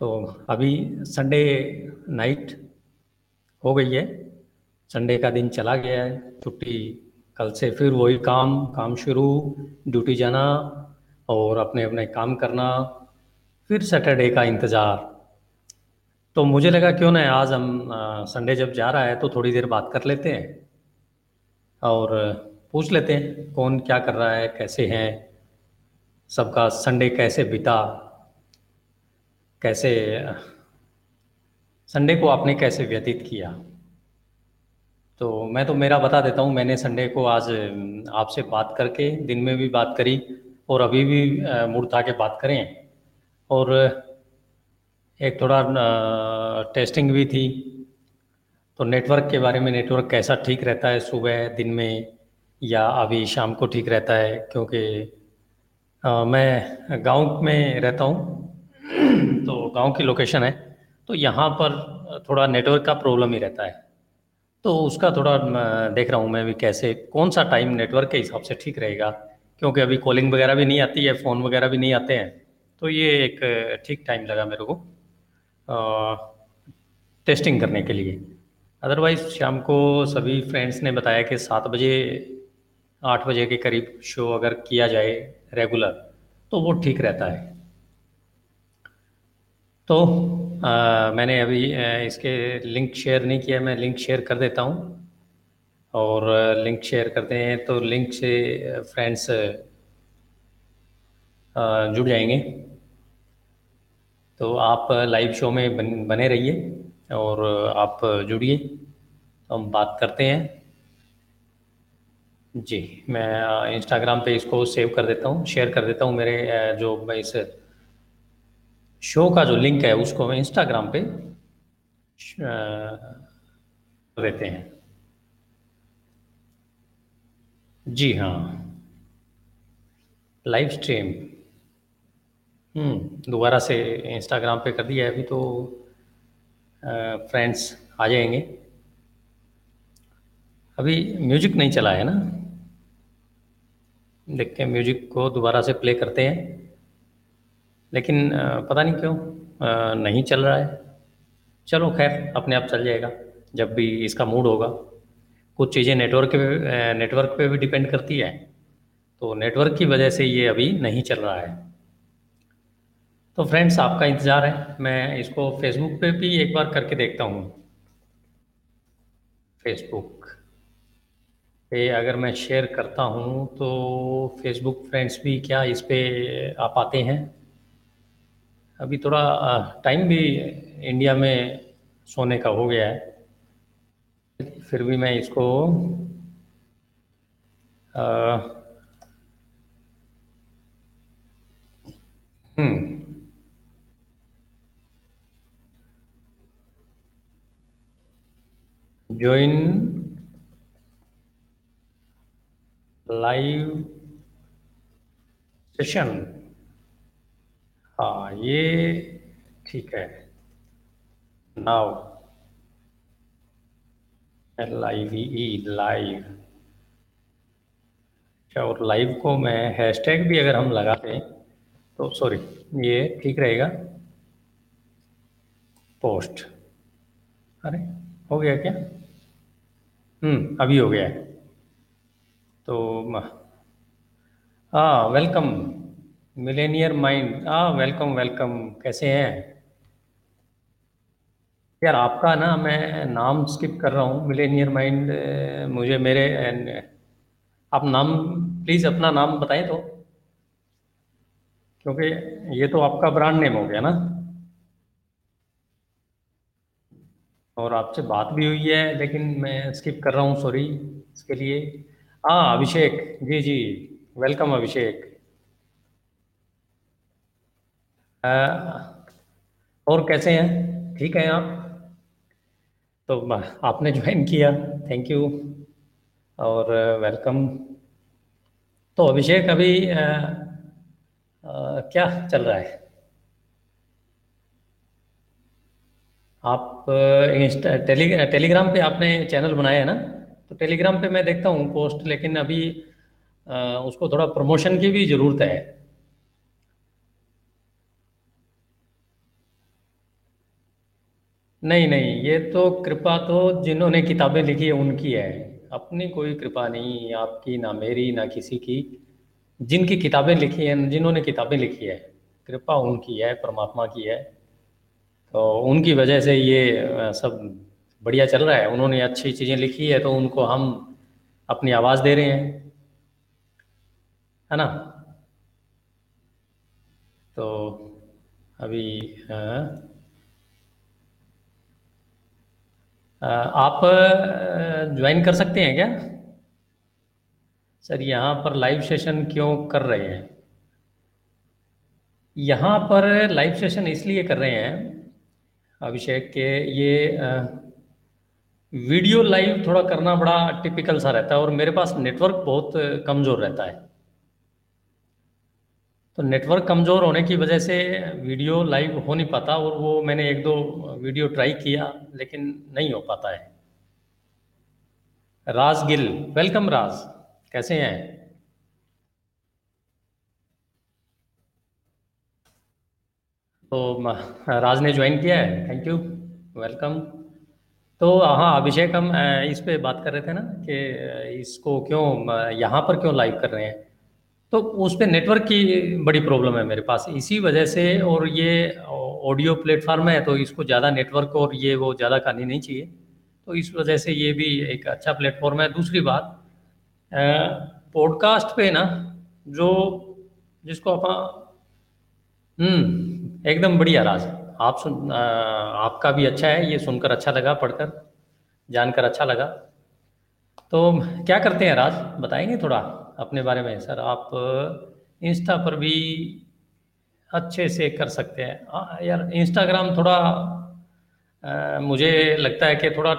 तो अभी Sunday night हो गई है। संडे का दिन चला गया है। छुट्टी कल से फिर वही काम काम शुरू ड्यूटी जाना और अपने अपने काम करना, फिर सैटरडे का इंतज़ार। तो मुझे लगा क्यों ना आज हम संडे जब जा रहा है तो थोड़ी देर बात कर लेते हैं और पूछ लेते हैं कौन क्या कर रहा है, कैसे हैं, सबका संडे कैसे बीता कैसे संडे को आपने कैसे व्यतीत किया? तो मैं तो मेरा बता देता हूँ, मैंने संडे को आज, आपसे बात करके, दिन में भी बात करी और अभी भी मूड था के बात करें। और एक थोड़ा टेस्टिंग भी थी। तो नेटवर्क के बारे में नेटवर्क कैसा ठीक रहता है सुबह, दिन में, या अभी शाम को ठीक रहता है? क्योंकि मैं गाँव में रहता हूँ तो गाँव की लोकेशन है तो यहाँ पर थोड़ा नेटवर्क का प्रॉब्लम ही रहता है। तो उसका थोड़ा देख रहा हूँ मैं भी कैसे कौन सा टाइम नेटवर्क के हिसाब से ठीक रहेगा? क्योंकि अभी कॉलिंग वगैरह भी नहीं आती है फ़ोन वगैरह भी नहीं आते हैं। तो ये एक ठीक टाइम लगा मेरे को आ, टेस्टिंग करने के लिए। अदरवाइज़ शाम को सभी फ्रेंड्स ने बताया कि सात बजे आठ बजे के करीब शो अगर किया जाए रेगुलर तो वो ठीक रहता है। तो आ, मैंने अभी इसके लिंक शेयर नहीं किया मैं लिंक शेयर कर देता हूँ। और लिंक शेयर करते हैं तो लिंक से फ्रेंड्स जुड़ जाएँगे। तो आप लाइव शो में बन, बने रहिए और आप जुड़िए। तो हम बात करते हैं। जी मैं इंस्टाग्राम पे इसको सेव कर देता हूँ शेयर कर देता हूँ मेरे जो इस शो का जो लिंक है, उसको मैं इंस्टाग्राम पे देते हैं। जी हाँ। लाइव स्ट्रीम हम्म दोबारा से इंस्टाग्राम पे कर दिया है, अभी तो फ्रेंड्स आ जाएँगे। अभी म्यूज़िक नहीं चला है ना? देखते हैं म्यूज़िक को दोबारा से प्ले करते हैं। लेकिन पता नहीं क्यों नहीं चल रहा है। चलो खैर, अपने आप चल जाएगा, जब भी इसका मूड होगा। कुछ चीज़ें नेटवर्क पे नेटवर्क पे भी डिपेंड करती है तो नेटवर्क की वजह से ये अभी नहीं चल रहा है। तो फ्रेंड्स आपका इंतज़ार है, मैं इसको फेसबुक पे भी एक बार करके देखता हूँ। फेसबुक पे अगर मैं शेयर करता हूँ तो फेसबुक फ्रेंड्स भी क्या इस पर आप आते हैं? अभी थोड़ा टाइम भी इंडिया में सोने का हो गया है। फिर भी मैं इसको हम्म। ज्वाइन लाइव सेशन हाँ ये ठीक है। Now L I V E live अच्छा और लाइव को मैं हैशटैग भी अगर हम लगाते हैं तो सॉरी ये ठीक रहेगा। पोस्ट अरे, हो गया क्या? हम्म अभी हो गया है। तो हाँ वेलकम मिलेनियर माइंड। हाँ वेलकम वेलकम कैसे हैं? यार, आपका ना, मैं नाम स्किप कर रहा हूँ, मिलेनियर माइंड, मुझे मेरे आप नाम प्लीज़ अपना नाम बताएँ तो। क्योंकि ये तो आपका ब्रांड नेम हो गया ना। और आपसे बात भी हुई है, लेकिन मैं स्किप कर रहा हूँ सॉरी इसके लिए। हाँ अभिषेक। जी जी। वेलकम अभिषेक। और कैसे हैं? ठीक हैं आप? तो आपने ज्वाइन किया थैंक यू और वेलकम तो अभिषेक अभी आ, आ, क्या चल रहा है? आप इंस्टा टेली टेलीग्राम पे आपने चैनल बनाया है ना? तो टेलीग्राम पे मैं देखता हूँ पोस्ट लेकिन अभी आ, उसको थोड़ा प्रमोशन की भी ज़रूरत है। नहीं नहीं, ये तो कृपा तो जिन्होंने किताबें लिखी है, उनकी है। अपनी कोई कृपा नहीं, आपकी, ना मेरी, ना किसी की। जिनकी किताबें लिखी हैं, जिन्होंने किताबें लिखी है, कृपा उनकी है, परमात्मा की है। तो उनकी वजह से ये सब बढ़िया चल रहा है। उन्होंने अच्छी चीज़ें लिखी है तो उनको हम अपनी आवाज़ दे रहे हैं। है ना? तो अभी आप ज्वाइन कर सकते हैं क्या? सर, यहाँ पर लाइव सेशन क्यों कर रहे हैं? यहाँ पर लाइव सेशन इसलिए कर रहे हैं, अभिषेक, के ये वीडियो लाइव थोड़ा करना बड़ा टिपिकल सा रहता है और मेरे पास नेटवर्क बहुत कमज़ोर रहता है। तो नेटवर्क कमज़ोर होने की वजह से वीडियो लाइव हो नहीं पाता और वो मैंने एक दो वीडियो ट्राई किया, लेकिन नहीं हो पाता है। राज गिल वेलकम राज। कैसे हैं? तो राज ने ज्वाइन किया है। थैंक यू वेलकम तो हाँ अभिषेक, हम इस पे बात कर रहे थे ना कि इसको क्यों यहाँ पर क्यों लाइव कर रहे हैं? तो उस पर नेटवर्क की बड़ी प्रॉब्लम है मेरे पास। इसी वजह से और ये ऑडियो प्लेटफार्म है तो इसको ज़्यादा नेटवर्क और ये वो ज़्यादा करनी नहीं चाहिए। तो इस वजह से ये भी एक अच्छा प्लेटफॉर्म है। दूसरी बात पॉडकास्ट पे ना जो जिसको आप हम्म एकदम बढ़िया राज। आप सुन आ, आपका भी अच्छा है ये सुनकर अच्छा लगा पढ़कर जानकर अच्छा लगा। तो क्या करते हैं राज? बताएँगे थोड़ा। अपने बारे में सर आप इंस्टा पर भी अच्छे से कर सकते हैं। आ, यार इंस्टाग्राम थोड़ा आ, मुझे लगता है कि थोड़ा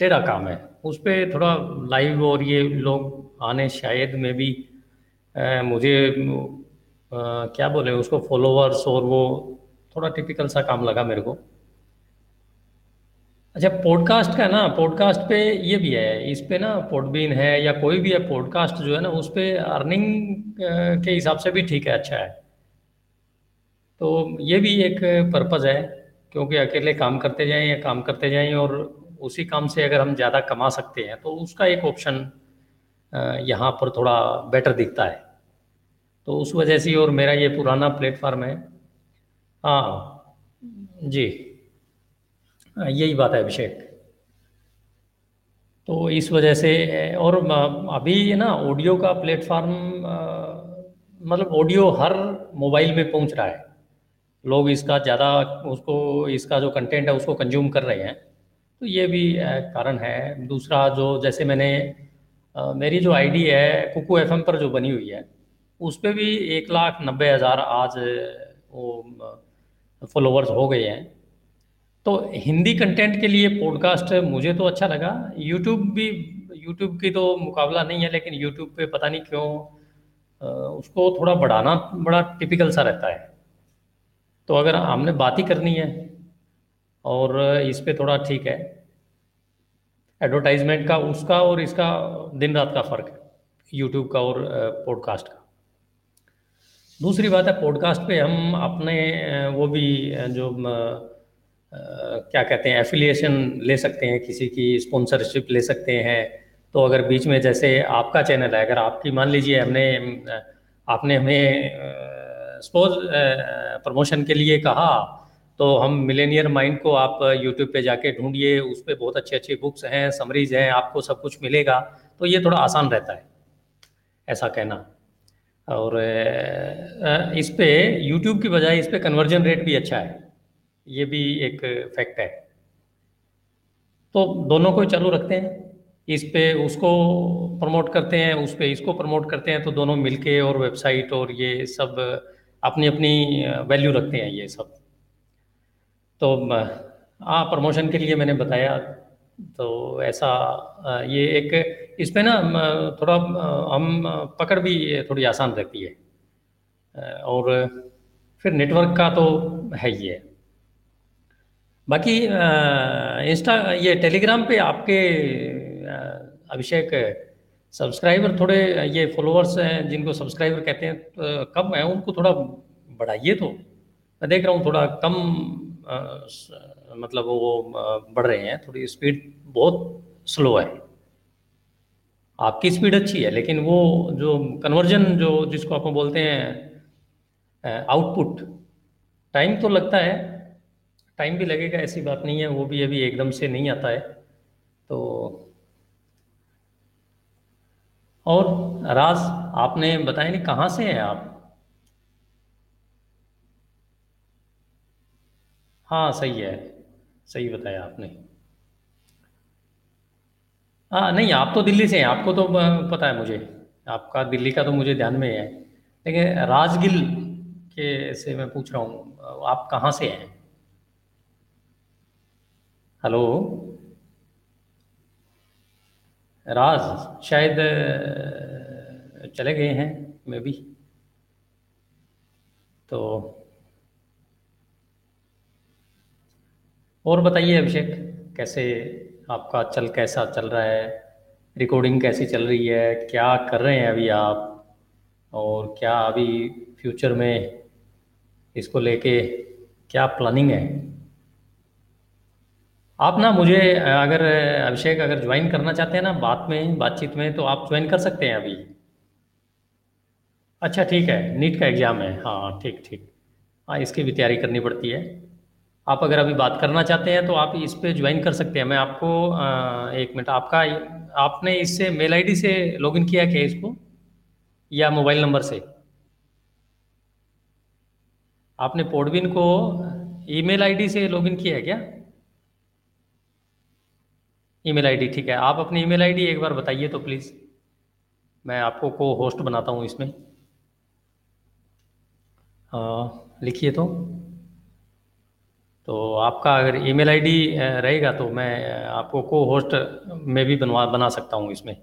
टेढ़ा काम है। उस पर थोड़ा लाइव और ये लोग आने शायद में भी आ, मुझे आ, क्या बोले उसको फॉलोअर्स और वो थोड़ा टिपिकल सा काम लगा मेरे को। अच्छा पॉडकास्ट का ना पॉडकास्ट पे ये भी है, इस पे ना पॉडबीन है या कोई भी है पॉडकास्ट जो है ना, उस पे अर्निंग के हिसाब से भी ठीक है अच्छा है। तो ये भी एक पर्पज़ है, क्योंकि अकेले काम करते जाएँ या काम करते जाएँ और उसी काम से अगर हम ज़्यादा कमा सकते हैं तो उसका एक ऑप्शन यहाँ पर थोड़ा बेटर दिखता है। तो उस वजह से और मेरा ये पुराना प्लेटफार्म है। हाँ जी। यही बात है अभिषेक। तो इस वजह से, और अभी ना ऑडियो का प्लेटफॉर्म मतलब ऑडियो हर मोबाइल में पहुँच रहा है। लोग इसका ज़्यादा उसको, इसका जो कंटेंट है उसको कंज्यूम कर रहे हैं। तो ये भी कारण है। दूसरा जो, जैसे मैंने मेरी जो आईडी है, कुकू एफएम पर जो बनी हुई है, उस पर भी एक लाख नब्बे हज़ार आज, वो फॉलोवर्स हो गए हैं। तो हिंदी कंटेंट के लिए पॉडकास्ट मुझे तो अच्छा लगा। यूट्यूब भी यूट्यूब की तो मुकाबला नहीं है, लेकिन यूट्यूब पे पता नहीं क्यों उसको थोड़ा बढ़ाना, बड़ा टिपिकल सा रहता है। तो अगर हमने बात ही करनी है, और इस पे थोड़ा ठीक है एडवर्टाइजमेंट का, उसका और इसका दिन रात का फ़र्क है यूट्यूब का और पॉडकास्ट का। दूसरी बात है पॉडकास्ट पे हम अपने वो भी जो क्या कहते हैं एफिलिएशन ले सकते हैं, किसी की स्पॉन्सरशिप ले सकते हैं। तो अगर बीच में जैसे आपका चैनल है, अगर आपकी, मान लीजिए हमने, आपने हमें सपोज़ प्रमोशन के लिए कहा तो हम मिलेनियर माइंड को आप यूट्यूब पे जाके ढूंढिए, उस पर बहुत अच्छे अच्छे बुक्स हैं समरीज हैं, आपको सब कुछ मिलेगा। तो ये थोड़ा आसान रहता है, ऐसा कहना। और इस पर यूट्यूब की बजाय इस पर कन्वर्जन रेट भी अच्छा है। ये भी एक फैक्ट है। तो दोनों को चालू रखते हैं, इस पे उसको प्रमोट करते हैं, उस पे इसको प्रमोट करते हैं तो दोनों मिलके और वेबसाइट और ये सब अपनी अपनी वैल्यू रखते हैं ये सब। तो हाँ प्रमोशन के लिए मैंने बताया तो ऐसा ये एक, इस पे ना थोड़ा हम पकड़ भी थोड़ी आसान रहती है। और फिर नेटवर्क का तो है ही है। बाकी इंस्टा ये टेलीग्राम पे आपके अभिषेक सब्सक्राइबर थोड़े ये फॉलोअर्स हैं जिनको सब्सक्राइबर कहते हैं तो कम है उनको थोड़ा बढ़ाइए तो। मैं देख रहा हूँ थोड़ा कम आ, मतलब वो बढ़ रहे हैं थोड़ी स्पीड बहुत स्लो है। आपकी स्पीड अच्छी है लेकिन वो जो कन्वर्जन जो जिसको आप बोलते हैं आउटपुट टाइम तो लगता है टाइम भी लगेगा, ऐसी बात नहीं है, वो भी अभी एकदम से नहीं आता है। तो और राज, आपने बताया नहीं कहाँ से हैं आप? हाँ सही है, सही बताया आपने। हाँ नहीं, आप तो दिल्ली से हैं, आपको तो पता है मुझे, आपका दिल्ली का तो मुझे ध्यान में है। लेकिन राजगिल के से मैं पूछ रहा हूँ, आप कहाँ से हैं? हेलो। राज, शायद चले गए हैं, मे भी। तो और बताइए अभिषेक, कैसे आपका चल, कैसा चल रहा है? रिकॉर्डिंग कैसी चल रही है? क्या कर रहे हैं अभी आप? और क्या अभी फ्यूचर में इसको लेके क्या प्लानिंग है? आप ना मुझे, अगर अभिषेक अगर ज्वाइन करना चाहते हैं ना बात में, बातचीत में तो आप ज्वाइन कर सकते हैं अभी। अच्छा ठीक है, नीट का एग्ज़ाम है। हाँ ठीक ठीक। हाँ इसकी भी तैयारी करनी पड़ती है। आप अगर अभी बात करना चाहते हैं तो आप इस पर ज्वाइन कर सकते हैं। मैं आपको एक मिनट, आपका, आपने इससे मेल आईडी से लॉगिन किया क्या इसको? या मोबाइल नंबर से? आपने पोडविन को ईमेल आईडी से लॉगिन किया है क्या? ईमेल आईडी ठीक है। आप अपनी ईमेल आईडी एक बार बताइए तो प्लीज़। मैं आपको को होस्ट बनाता हूँ इसमें। लिखिए तो। तो आपका अगर ईमेल आईडी रहेगा तो मैं आपको को होस्ट में भी बनवा बना सकता हूँ इसमें।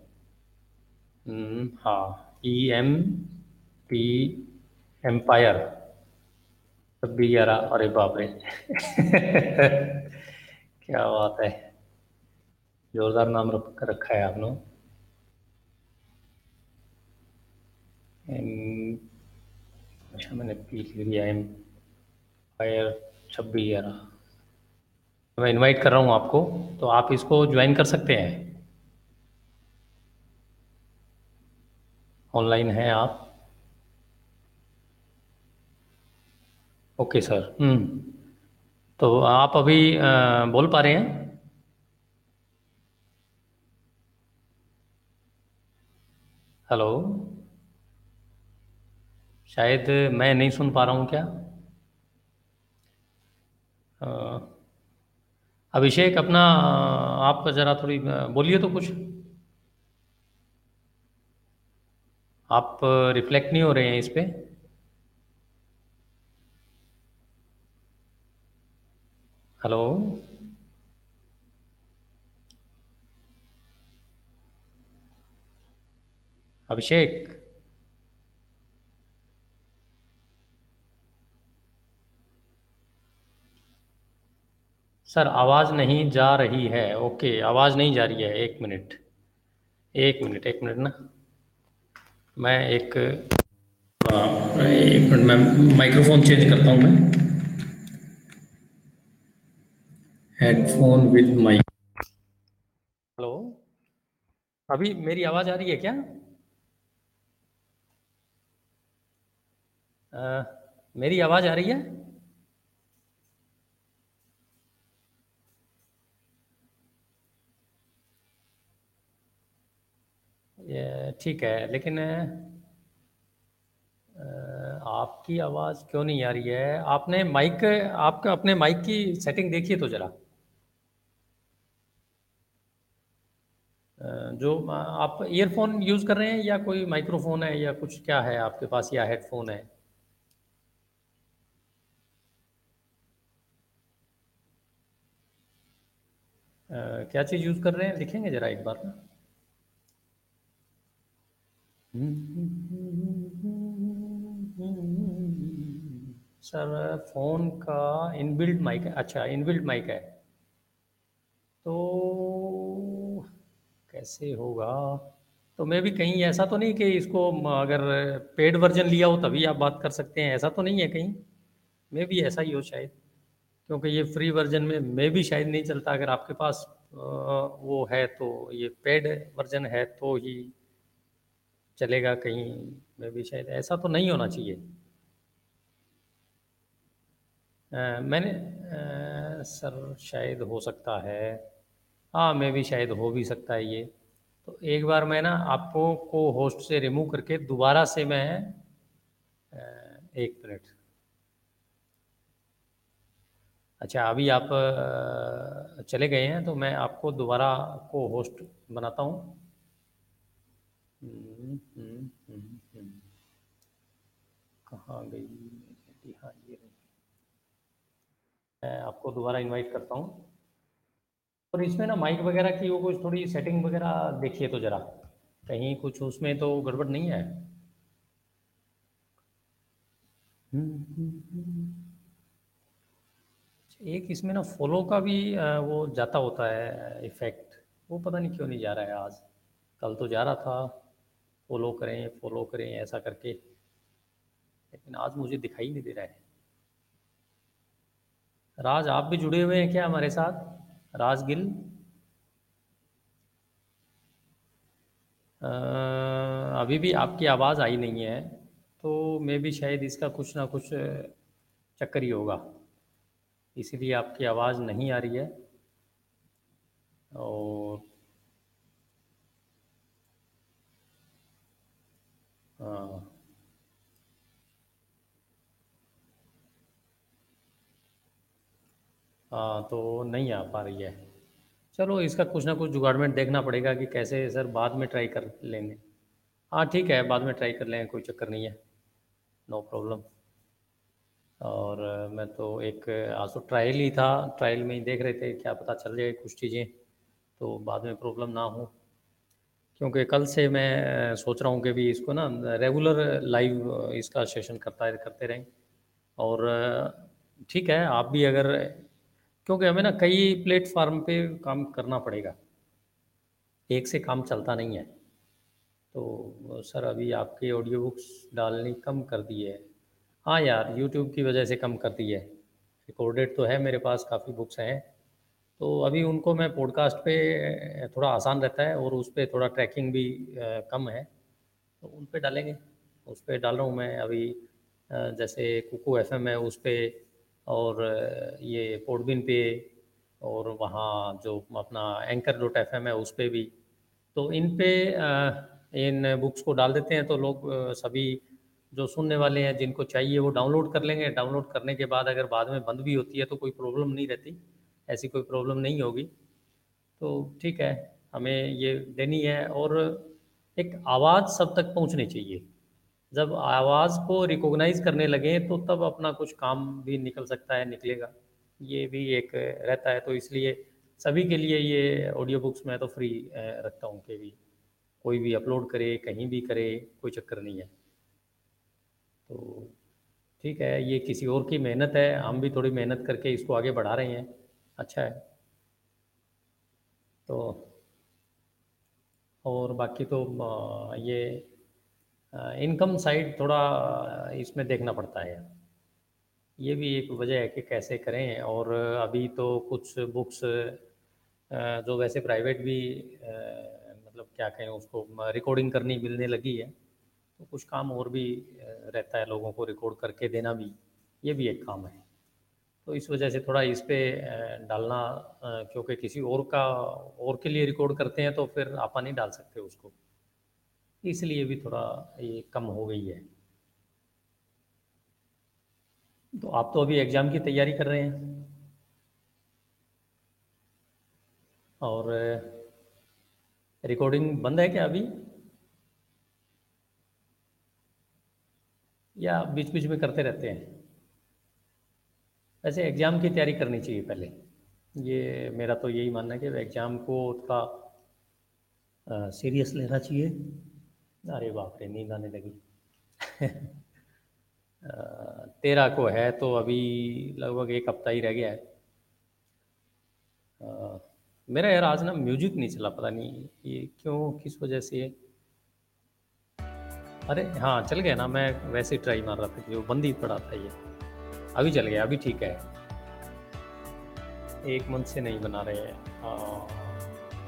हम्म, हाँ। ई एम पी एम्पायर ग्यारह अरे बाप रे। क्या बात है। जोरदार नाम रख है आपने। अच्छा मैंने पी लिया एम फायर छब्बीस। ग्यारह मैं इनवाइट कर रहा हूँ आपको तो आप इसको ज्वाइन कर सकते हैं। ऑनलाइन है आप। Okay sir hmm. तो आप अभी आ, बोल पा रहे हैं? हेलो शायद मैं नहीं सुन पा रहा हूँ क्या? अभिषेक, अपना आप ज़रा थोड़ी बोलिए तो कुछ। आप रिफ्लेक्ट नहीं हो रहे हैं इस पर हेलो अभिषेक। सर, आवाज़ नहीं जा रही है। ओके, आवाज़ नहीं जा रही है। एक मिनट एक मिनट एक मिनट ना। मैं एक एक मिनट, मैं माइक्रोफोन चेंज करता हूँ मैं। Headphone with mic. हेलो, अभी मेरी आवाज़ आ रही है क्या? आ, मेरी आवाज़ आ रही है? ठीक है लेकिन आपकी आवाज़ क्यों नहीं आ रही है? आपने माइक आपका अपने माइक की सेटिंग देखिए तो ज़रा। जो आप ईयरफोन यूज़ कर रहे हैं या कोई माइक्रोफोन है या कुछ क्या है आपके पास या हेडफोन है? क्या चीज़ यूज़ कर रहे हैं? लिखेंगे ज़रा एक बार। ना सर, फ़ोन का इनबिल्ट माइक है। अच्छा इनबिल्ट माइक है। तो कैसे होगा? तो मैं भी कहीं, ऐसा तो नहीं कि इसको अगर पेड वर्जन लिया हो तभी आप बात कर सकते हैं। ऐसा तो नहीं है कहीं। मैं भी ऐसा ही हो शायद। क्योंकि ये फ्री वर्जन में मैं भी शायद नहीं चलता अगर आपके पास वो है तो ये पेड वर्जन है तो ही चलेगा कहीं में भी शायद ऐसा तो नहीं होना चाहिए। आ, मैंने आ, सर शायद हो सकता है। हाँ मैं भी शायद हो भी सकता है ये। तो एक बार मैं ना आपको को होस्ट से रिमूव करके दोबारा से मैं एक मिनट अच्छा अभी आप चले गए हैं तो मैं आपको दोबारा को होस्ट बनाता हूँ। हम्म, हम्म, हम्म, कहाँ गई? हाँ ये मैं आपको दोबारा इनवाइट करता हूँ। और इसमें ना माइक वगैरह की वो कुछ थोड़ी सेटिंग वगैरह देखिए तो ज़रा। कहीं कुछ उसमें तो गड़बड़ नहीं है। एक इसमें ना फॉलो का भी वो जाता होता है इफ़ेक्ट वो पता नहीं क्यों नहीं जा रहा है आज। कल तो जा रहा था। फॉलो करें फॉलो करें, ऐसा करके। लेकिन आज मुझे दिखाई नहीं दे रहा है। राज, आप भी जुड़े हुए हैं क्या हमारे साथ? राज गिल। अभी भी आपकी आवाज़ आई नहीं है तो मे भी शायद इसका कुछ ना कुछ चक्कर ही होगा। इसीलिए आपकी आवाज़ नहीं आ रही है। और हाँ। हाँ तो नहीं आ पा रही है। चलो, इसका कुछ ना कुछ जुगाड़मेंट देखना पड़ेगा कि कैसे सर बाद में ट्राई कर लेंगे। हाँ ठीक है, बाद में ट्राई कर लेंगे, कोई चक्कर नहीं है। नो प्रॉब्लम और मैं तो एक, आज तो ट्रायल ही था ट्रायल में ही देख रहे थे क्या पता चल जाए कुछ चीज़ें तो बाद में प्रॉब्लम ना हो। क्योंकि कल से मैं सोच रहा हूँ कि भी इसको ना रेगुलर लाइव इसका सेशन करता, करते रहें। और ठीक है, आप भी अगर, क्योंकि हमें ना कई प्लेटफार्म पे काम करना पड़ेगा। एक से काम चलता नहीं है। तो सर अभी आपके ऑडियो बुक्स डालनी कम कर दी है। हाँ यार यूट्यूब की वजह से कम कर दी है। रिकॉर्डेड तो है, मेरे पास काफ़ी बुक्स हैं। तो अभी उनको मैं पॉडकास्ट पे थोड़ा आसान रहता है और उस पर थोड़ा ट्रैकिंग भी कम है। तो उन पर डालेंगे। उस पर डाल रहा हूँ मैं अभी जैसे कुकू एफएम है उस पर और ये पोडबिन पे और वहाँ जो अपना एंकर डॉट एफ़ है उस पर भी। तो इन पे इन बुक्स को डाल देते हैं तो लोग सभी जो सुनने वाले हैं, जिनको चाहिए, वो डाउनलोड कर लेंगे। डाउनलोड करने के बाद अगर बाद में बंद भी होती है तो कोई प्रॉब्लम नहीं रहती। ऐसी कोई प्रॉब्लम नहीं होगी। तो ठीक है, हमें ये देनी है और एक आवाज़ सब तक पहुंचनी चाहिए। जब आवाज़ को रिकॉग्नाइज करने लगे तो तब अपना कुछ काम भी निकल सकता है, निकलेगा। ये भी एक रहता है तो इसलिए सभी के लिए ये ऑडियो बुक्स मैं तो फ्री रखता हूँ कि भी कोई भी अपलोड करे, कहीं भी करे, कोई चक्कर नहीं है। तो ठीक है, ये किसी और की मेहनत है। हम भी थोड़ी मेहनत करके इसको आगे बढ़ा रहे हैं। अच्छा है। तो और बाकी तो ये इनकम साइड थोड़ा इसमें देखना पड़ता है। ये भी एक वजह है कि कैसे करें और अभी तो कुछ बुक्स जो वैसे प्राइवेट भी मतलब क्या कहें उसको रिकॉर्डिंग करनी मिलने लगी है। तो कुछ काम और भी रहता है लोगों को रिकॉर्ड करके देना भी, ये भी एक काम है। तो इस वजह से थोड़ा इस पर डालना क्योंकि किसी और का, और के लिए रिकॉर्ड करते हैं तो फिर आप नहीं डाल सकते उसको। इसलिए भी थोड़ा ये कम हो गई है। तो आप तो अभी एग्ज़ाम की तैयारी कर रहे हैं? और रिकॉर्डिंग बंद है क्या अभी? या बीच बीच में करते रहते हैं। वैसे एग्ज़ाम की तैयारी करनी चाहिए पहले। ये मेरा तो यही मानना है कि एग्ज़ाम को थोड़ा सीरियस लेना चाहिए। अरे बाप रे नींद आने लगी। तेरह को है तो अभी लगभग एक हफ़्ता ही रह गया है। आ, मेरा यार आज ना म्यूज़िक नहीं चला पता नहीं ये क्यों किस वजह से अरे हाँ चल गया ना, मैं वैसे ही ट्राई मार रहा था कि वो बंद ही पड़ा था ये। अभी चल गया, अभी ठीक है। एक मंथ से नहीं बना रहे हैं। हाँ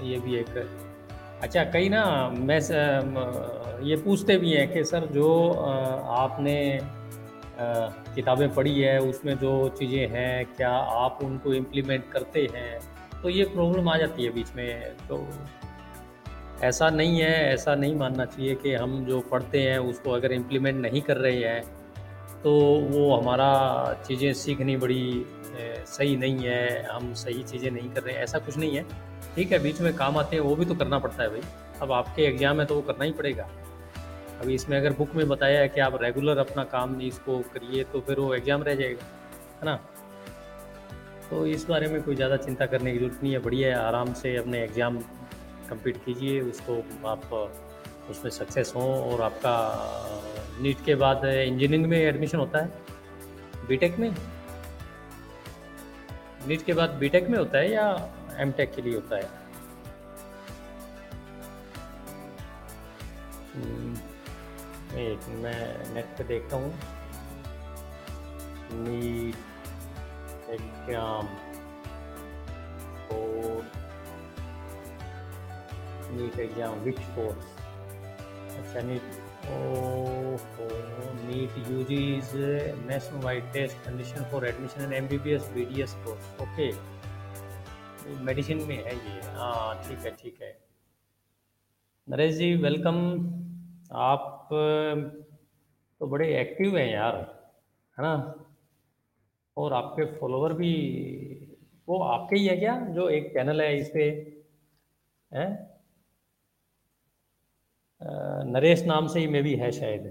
ये भी एक अच्छा कई ना, मैं ये पूछते भी हैं कि सर जो आपने किताबें पढ़ी है, उसमें जो चीज़ें हैं, क्या आप उनको इम्प्लीमेंट करते हैं? तो ये प्रॉब्लम आ जाती है बीच में तो ऐसा नहीं है, ऐसा नहीं मानना चाहिए कि हम जो पढ़ते हैं उसको अगर इम्प्लीमेंट नहीं कर रहे हैं तो वो हमारा चीज़ें सीखनी बड़ी सही नहीं है, हम सही चीज़ें नहीं कर रहे हैं, ऐसा कुछ नहीं है। ठीक है, बीच में काम आते हैं, वो भी तो करना पड़ता है भाई। अब आपके एग्ज़ाम है तो वो करना ही पड़ेगा। अभी इसमें अगर बुक में बताया है कि आप रेगुलर अपना काम इसको करिए तो फिर वो एग्ज़ाम रह जाएगा, है ना? तो इस बारे में कोई ज़्यादा चिंता करने की ज़रूरत नहीं है, बढ़िया आराम से अपने एग्ज़ाम कंप्लीट कीजिए उसको आप उसमें सक्सेस हों और आपका नीट के बाद इंजीनियरिंग में एडमिशन होता है। बीटेक में? नीट के बाद बीटेक में होता है या एमटेक के लिए होता है? हम्म, एक मैं नेट पे देखता हूँ। NEET exam NEET exam which course अच्छा NEET oh NEET UG is national wide test condition for admission in M B B S B D S course okay medicine में है ये. हाँ ठीक है ठीक है. नरेश जी वेलकम आप तो बड़े एक्टिव हैं यार, है ना? और आपके फॉलोवर भी, वो आपके ही है क्या? जो एक चैनल है इस पर है? नरेश नाम से ही मे भी है शायद।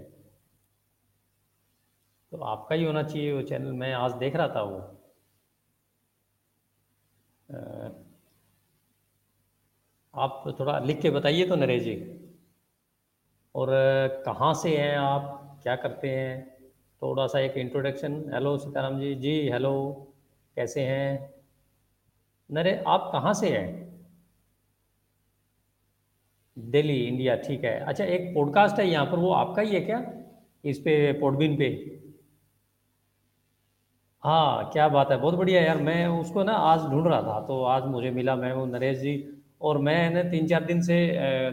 तो आपका ही होना चाहिए वो चैनल, मैं आज देख रहा था वो। आप थोड़ा लिख के बताइए तो नरेश जी। और कहाँ से हैं आप? क्या करते हैं? थोड़ा सा एक इंट्रोडक्शन हेलो सीताराम जी। जी हेलो कैसे हैं? नरे, आप कहाँ से हैं? दिल्ली, इंडिया, ठीक है। अच्छा एक पॉडकास्ट है यहाँ पर, वो आपका ही है क्या? इस पे पॉडबिन पे। हाँ क्या बात है, बहुत बढ़िया यार। मैं उसको ना आज ढूंढ रहा था तो आज मुझे मिला, मैं वो नरेश जी, और मैं ना तीन चार दिन से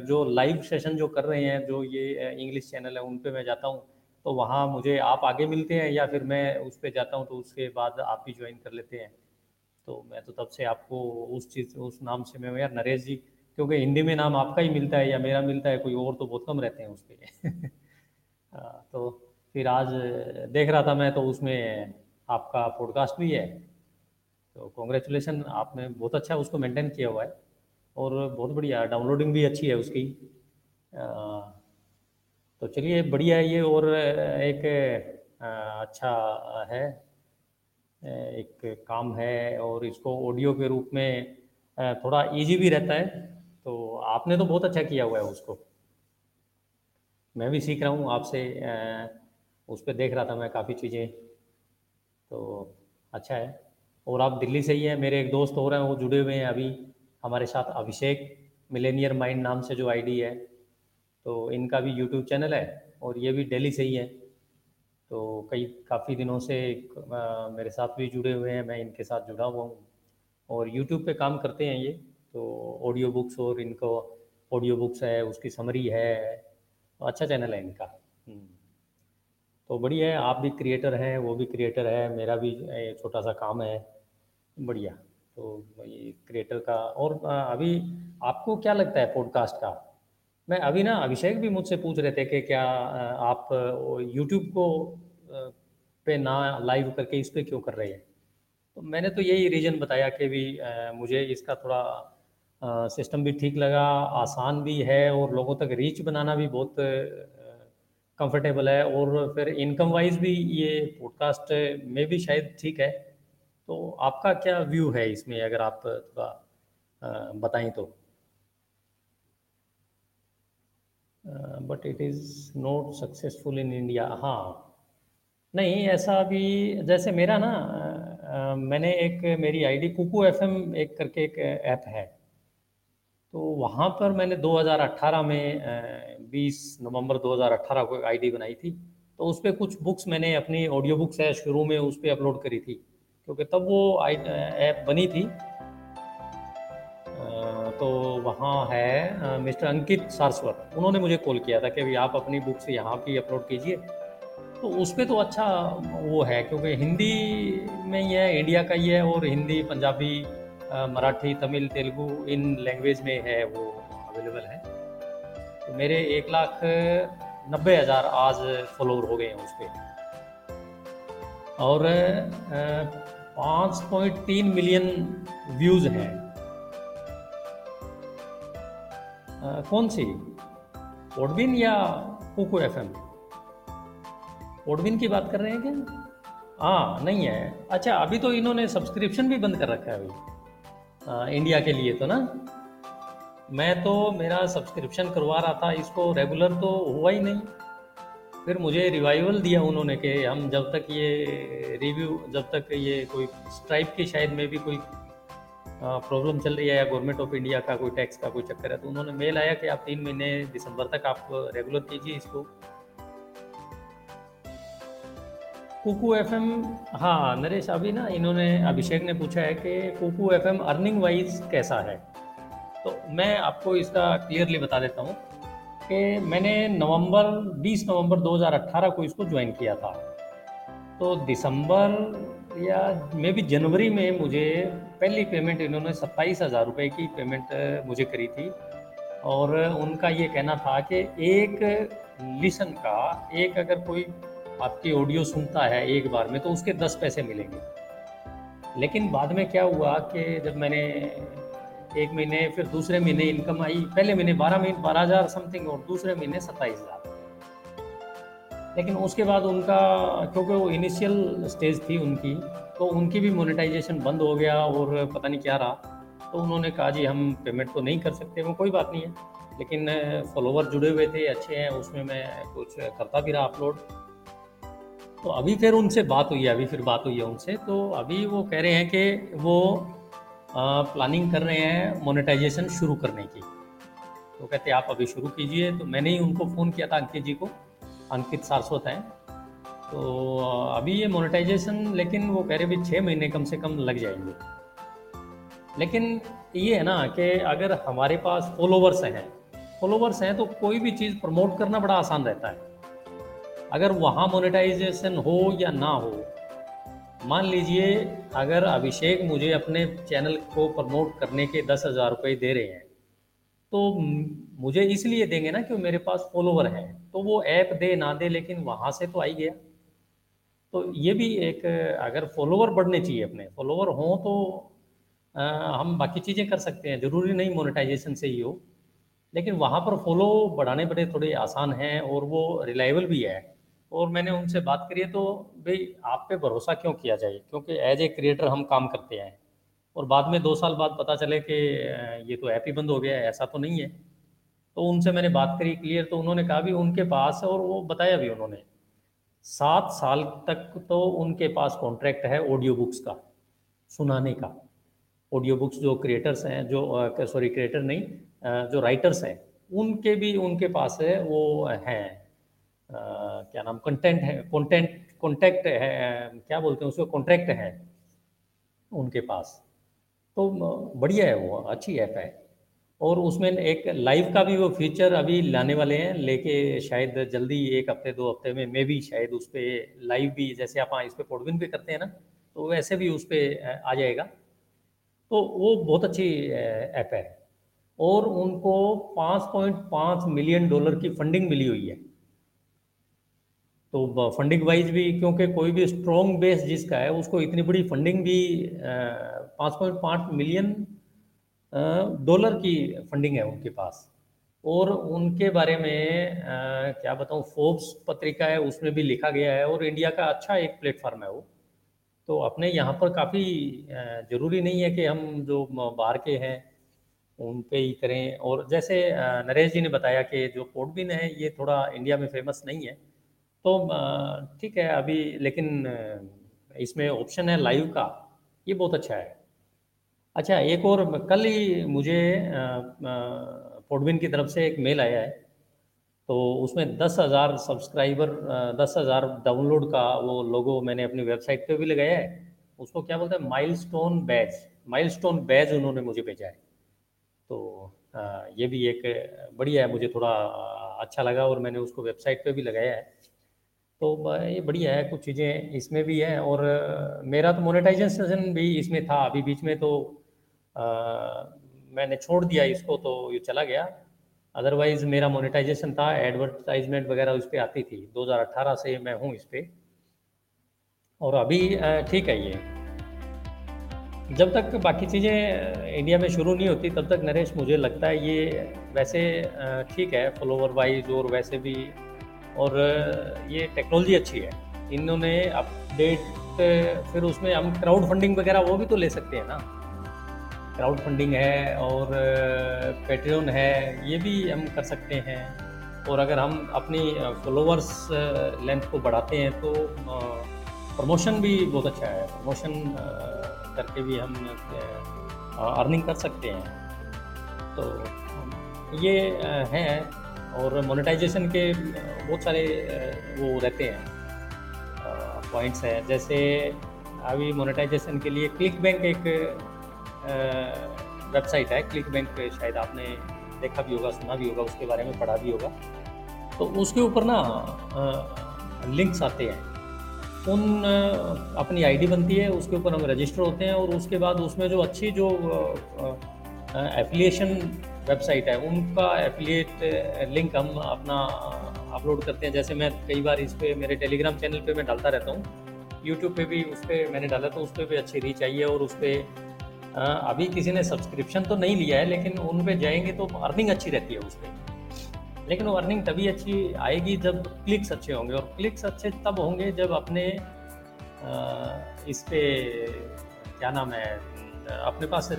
जो लाइव सेशन जो कर रहे हैं, जो ये इंग्लिश चैनल है, उन पे मैं जाता हूँ। तो वहाँ मुझे आप आगे मिलते हैं, या फिर मैं उस पर जाता हूँ तो उसके बाद आप भी ज्वाइन कर लेते हैं। तो मैं तो तब से आपको उस चीज़, उस नाम से मैं, यार नरेश जी क्योंकि हिंदी में नाम आपका ही मिलता है या मेरा मिलता है, कोई और तो बहुत कम रहते हैं उसके पर तो फिर आज देख रहा था मैं तो उसमें आपका पॉडकास्ट भी है। तो कॉन्ग्रेचुलेसन आपने बहुत अच्छा उसको मेंटेन किया हुआ है और बहुत बढ़िया डाउनलोडिंग भी अच्छी है उसकी। तो चलिए, बढ़िया है ये और एक अच्छा है एक काम है और इसको ऑडियो के रूप में थोड़ा इजी भी रहता है। तो आपने तो बहुत अच्छा किया हुआ है उसको। मैं भी सीख रहा हूँ आपसे उस पर देख रहा था मैं काफ़ी चीज़ें। तो अच्छा है। और आप दिल्ली से ही हैं मेरे एक दोस्त हो रहे हैं वो जुड़े हुए हैं अभी। हमारे साथ अभिषेक मिलेनियर माइंड नाम से जो आईडी है तो इनका भी यूट्यूब चैनल है और ये भी दिल्ली से ही है। तो कई काफ़ी दिनों से आ, मेरे साथ भी जुड़े हुए हैं मैं इनके साथ जुड़ा हुआ हूँ। और यूट्यूब पे काम करते हैं ये। तो ऑडियो बुक्स और इनको ऑडियो बुक्स है उसकी समरी है। तो अच्छा चैनल है इनका। हम्म। तो बढ़िया है आप भी क्रिएटर हैं वो भी क्रिएटर है मेरा भी छोटा सा काम है। बढ़िया। तो ये क्रिएटर का और अभी आपको क्या लगता है पॉडकास्ट का? मैं अभी ना अभिषेक भी मुझसे पूछ रहे थे कि क्या आप यूट्यूब को पे ना लाइव करके इस पर क्यों कर रहे हैं? तो मैंने तो यही रीज़न बताया कि भी मुझे इसका थोड़ा सिस्टम भी ठीक लगा, आसान भी है और लोगों तक रीच बनाना भी बहुत कंफर्टेबल है और फिर इनकम वाइज भी ये पॉडकास्ट में भी शायद ठीक है। तो आपका क्या व्यू है इसमें अगर आप थोड़ा बताएँ तो? But it is not successful in India हाँ। नहीं, ऐसा भी जैसे मेरा ना मैंने एक, मेरी आईडी कुकू एफएम एक करके एक ऐप है। तो वहाँ पर मैंने 2018 में आ, 20 नवंबर 2018 को एक आईडी बनाई थी। तो उस पर कुछ बुक्स मैंने अपनी ऑडियो बुक्स है शुरू में उस पर अपलोड करी थी। क्योंकि तब वो ऐप बनी थी। तो वहाँ है मिस्टर अंकित सारस्वत। उन्होंने मुझे कॉल किया था कि आप अपनी बुक्स यहाँ भी अपलोड कीजिए। तो उस पर तो अच्छा वो है क्योंकि हिंदी में ही है इंडिया का ही है और हिंदी पंजाबी मराठी, तमिल, तेलुगु इन लैंग्वेज में है वो अवेलेबल है। तो मेरे एक लाख नब्बे हज़ार आज फॉलोवर हो गए हैं उस पर और पाँच पॉइंट तीन मिलियन व्यूज़ हैं। कौन सी? ओडबिन या पोको एफ़ एम ओडबिन की बात कर रहे हैं क्या? हाँ नहीं है। अच्छा अभी तो इन्होंने सब्सक्रिप्शन भी बंद कर रखा है अभी। इंडिया के लिए तो ना? मैं तो मेरा सब्सक्रिप्शन करवा रहा था, इसको रेगुलर तो हुआ ही नहीं। फिर मुझे रिवाइवल दिया उन्होंने कि हम जब तक ये रिव्यू जब तक ये कोई स्ट्राइप की शायद में भी कोई प्रॉब्लम चल रही है या गवर्नमेंट ऑफ़ इंडिया का कोई टैक्स का कोई चक्कर है तो उन्होंने मेल आया कि आप तीन महीने दिसंबर तक आप रेगुलर कीजिए इसको। कुकू एफ़ एम हाँ नरेश, अभी ना इन्होंने, अभिषेक ने पूछा है कि Kuku F M earning wise कैसा है? तो मैं आपको इसका क्लियरली बता देता हूँ कि मैंने नवंबर 20 नवंबर 2018 को इसको ज्वाइन किया था। तो दिसंबर या मे भी जनवरी में मुझे पहली पेमेंट इन्होंने सत्ताईस हज़ार रुपये की पेमेंट मुझे करी थी और उनका ये कहना था कि एक लिसन का, एक अगर कोई आपकी ऑडियो सुनता है एक बार में तो उसके दस पैसे मिलेंगे। लेकिन बाद में क्या हुआ कि जब मैंने एक महीने, फिर दूसरे महीने इनकम आई, पहले महीने बारह महीने, बारह हज़ार समथिंग और दूसरे महीने सत्ताईस हज़ार। लेकिन उसके बाद उनका, क्योंकि वो इनिशियल स्टेज थी उनकी तो उनकी भी मोनेटाइजेशन बंद हो गया और पता नहीं क्या रहा। तो उन्होंने कहा, जी, हम पेमेंट तो नहीं कर सकते, वो कोई बात नहीं है। लेकिन फॉलोवर जुड़े हुए थे, अच्छे हैं, उसमें मैं कुछ करता भी रहा अपलोड तो अभी फिर उनसे बात हुई है अभी फिर बात हुई है उनसे। तो अभी वो कह रहे हैं कि वो आ, प्लानिंग कर रहे हैं मोनेटाइजेशन शुरू करने की। तो कहते आप अभी शुरू कीजिए। तो मैंने ही उनको फ़ोन किया था अंकित जी को। अंकित सारस्वत हैं। तो अभी ये मोनेटाइजेशन लेकिन वो कह रहे भी छः महीने कम से कम लग जाएँगे। लेकिन ये है ना कि अगर हमारे पास फॉलोवर्स हैं फॉलोवर्स हैं तो कोई भी चीज़ प्रमोट करना बड़ा आसान रहता है। अगर वहाँ मोनेटाइजेशन हो या ना हो मान लीजिए अगर अभिषेक मुझे अपने चैनल को प्रमोट करने के दस हज़ार रुपये दे रहे हैं तो मुझे इसलिए देंगे ना कि मेरे पास फॉलोवर हैं तो वो ऐप दे ना दे लेकिन वहाँ से तो आई गया। तो ये भी एक अगर फॉलोवर बढ़ने चाहिए अपने फॉलोवर हों तो आ, हम बाकी चीज़ें कर सकते हैं ज़रूरी नहीं मोनेटाइजेशन से ही हो लेकिन वहाँ पर फॉलो बढ़ाने बड़े थोड़े आसान हैं और वो रिलायबल भी है। और मैंने उनसे बात करी है तो भाई आप पे भरोसा क्यों किया जाए? क्योंकि एज ए क्रिएटर हम काम करते हैं। और बाद में दो साल बाद पता चले कि ये तो ऐप ही बंद हो गया है, ऐसा तो नहीं है। तो उनसे मैंने बात करी क्लियर तो उन्होंने कहा भी उनके पास, और वो बताया भी उन्होंने। सात साल तक तो उनके पास कॉन्ट्रैक्ट है ऑडियो बुक्स का, सुनाने का। ऑडियो बुक्स जो क्रिएटर्स हैं, जो सॉरी क्रिएटर नहीं जो राइटर्स हैं, उनके भी उनके पास है, वो हैं। क्या नाम? कंटेंट है कंटेंट कॉन्टैक्ट है, क्या बोलते हैं उसको? कॉन्ट्रैक्ट है उनके पास। तो बढ़िया है वो, अच्छी ऐप है। और उसमें एक लाइव का भी वो फीचर अभी लाने वाले हैं, लेके शायद जल्दी एक हफ़्ते, दो हफ़्ते में, मे भी शायद उस पर लाइव भी, जैसे आप इस पर पोडविन भी करते हैं ना तो वैसे भी उस पर आ जाएगा। तो वो बहुत अच्छी ऐप है। और उनको 5.5 मिलियन डॉलर की फंडिंग मिली हुई है। तो फंडिंग वाइज भी क्योंकि कोई भी स्ट्रॉन्ग बेस जिसका है उसको इतनी बड़ी फंडिंग भी पाँच पॉइंट पाँच मिलियन डॉलर की फंडिंग है उनके पास। और उनके बारे में आ, क्या बताऊँ फोर्ब्स पत्रिका है उसमें भी लिखा गया है और इंडिया का अच्छा एक प्लेटफॉर्म है वो। तो अपने यहाँ पर काफ़ी ज़रूरी नहीं है कि हम जो बाहर के हैं उन पे ही करें। और जैसे नरेश जी ने बताया कि जो पोर्टबिन है ये थोड़ा इंडिया में फ़ेमस नहीं है। तो ठीक है, अभी लेकिन इसमें ऑप्शन है लाइव का। ये बहुत अच्छा है। अच्छा एक और, कल ही मुझे पोडविन की तरफ़ से एक मेल आया है। तो उसमें दस हज़ार सब्सक्राइबर दस हज़ार डाउनलोड का वो लोगो मैंने अपनी वेबसाइट पे भी लगाया है। उसको क्या बोलते हैं? माइलस्टोन बैज माइलस्टोन बैज उन्होंने मुझे भेजा है। तो ये भी एक बढ़िया है, मुझे थोड़ा अच्छा लगा और मैंने उसको वेबसाइट पे भी लगाया है। तो ये बढ़िया है कुछ चीज़ें इसमें भी हैं और मेरा तो मोनेटाइजेशन भी इसमें था अभी बीच में तो आ, मैंने छोड़ दिया इसको तो ये चला गया। अदरवाइज़ मेरा मोनेटाइजेशन था एडवर्टाइजमेंट वगैरह उस पर आती थी। 2018 से मैं हूँ इस पर और अभी ठीक है ये। जब तक बाकी चीज़ें इंडिया में शुरू नहीं होती तब तक नरेश मुझे लगता है ये वैसे ठीक है फॉलोवर वाइज और वैसे भी और ये टेक्नोलॉजी अच्छी है। इन्होंने अपडेट फिर उसमें हम क्राउड फंडिंग वगैरह वो भी तो ले सकते हैं ना। क्राउड फंडिंग है और पेट्रियन है, ये भी हम कर सकते हैं। और अगर हम अपनी फॉलोवर्स लेंथ को बढ़ाते हैं तो प्रमोशन भी बहुत अच्छा है। प्रमोशन करके भी हम अर्निंग कर सकते हैं। तो ये हैं। और मोनेटाइजेशन के बहुत सारे वो रहते हैं। पॉइंट्स हैं। जैसे अभी मोनेटाइजेशन के लिए क्लिक बैंक एक वेबसाइट है। क्लिक बैंक शायद आपने देखा भी होगा, सुना भी होगा, उसके बारे में पढ़ा भी होगा। तो उसके ऊपर ना लिंक्स आते हैं। उन अपनी आईडी बनती है, उसके ऊपर हम रजिस्टर होते हैं और उसके बाद उसमें जो अच्छी जो एफिलिएशन वेबसाइट है, उनका एफिलिएट लिंक हम अपना अपलोड करते हैं। जैसे मैं कई बार इस पर मेरे टेलीग्राम चैनल पे मैं डालता रहता हूँ। यूट्यूब पे भी उस पर मैंने डाला तो उस पर भी अच्छी रीच आई है और उस पर अभी किसी ने सब्सक्रिप्शन तो नहीं लिया है, लेकिन उन पर जाएँगे तो अर्निंग अच्छी रहती है उस पर लेकिन वो अर्निंग तभी अच्छी आएगी जब क्लिक्स अच्छे होंगे और क्लिक्स अच्छे तब होंगे जब अपने इस पर क्या नाम है, अपने पास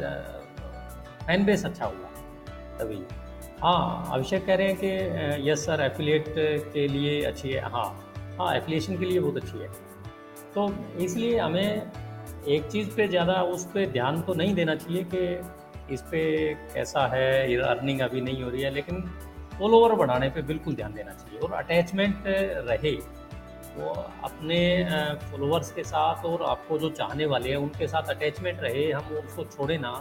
फ़ैन बेस अच्छा होगा। तभी। हाँ अभिषेक कह रहे हैं कि यस सर एफिलिएट के लिए अच्छी है। हाँ हाँ एफिलिएशन के लिए बहुत अच्छी है। तो इसलिए हमें एक चीज़ पे ज़्यादा उस पर ध्यान तो नहीं देना चाहिए कि इस पर कैसा है अर्निंग अभी नहीं हो रही है, लेकिन फॉलोवर बढ़ाने पे बिल्कुल ध्यान देना चाहिए और अटैचमेंट रहे। वो अपने फॉलोअर्स के साथ और आपको जो चाहने वाले हैं, उनके साथ अटैचमेंट रहे, हम उसको छोड़ें ना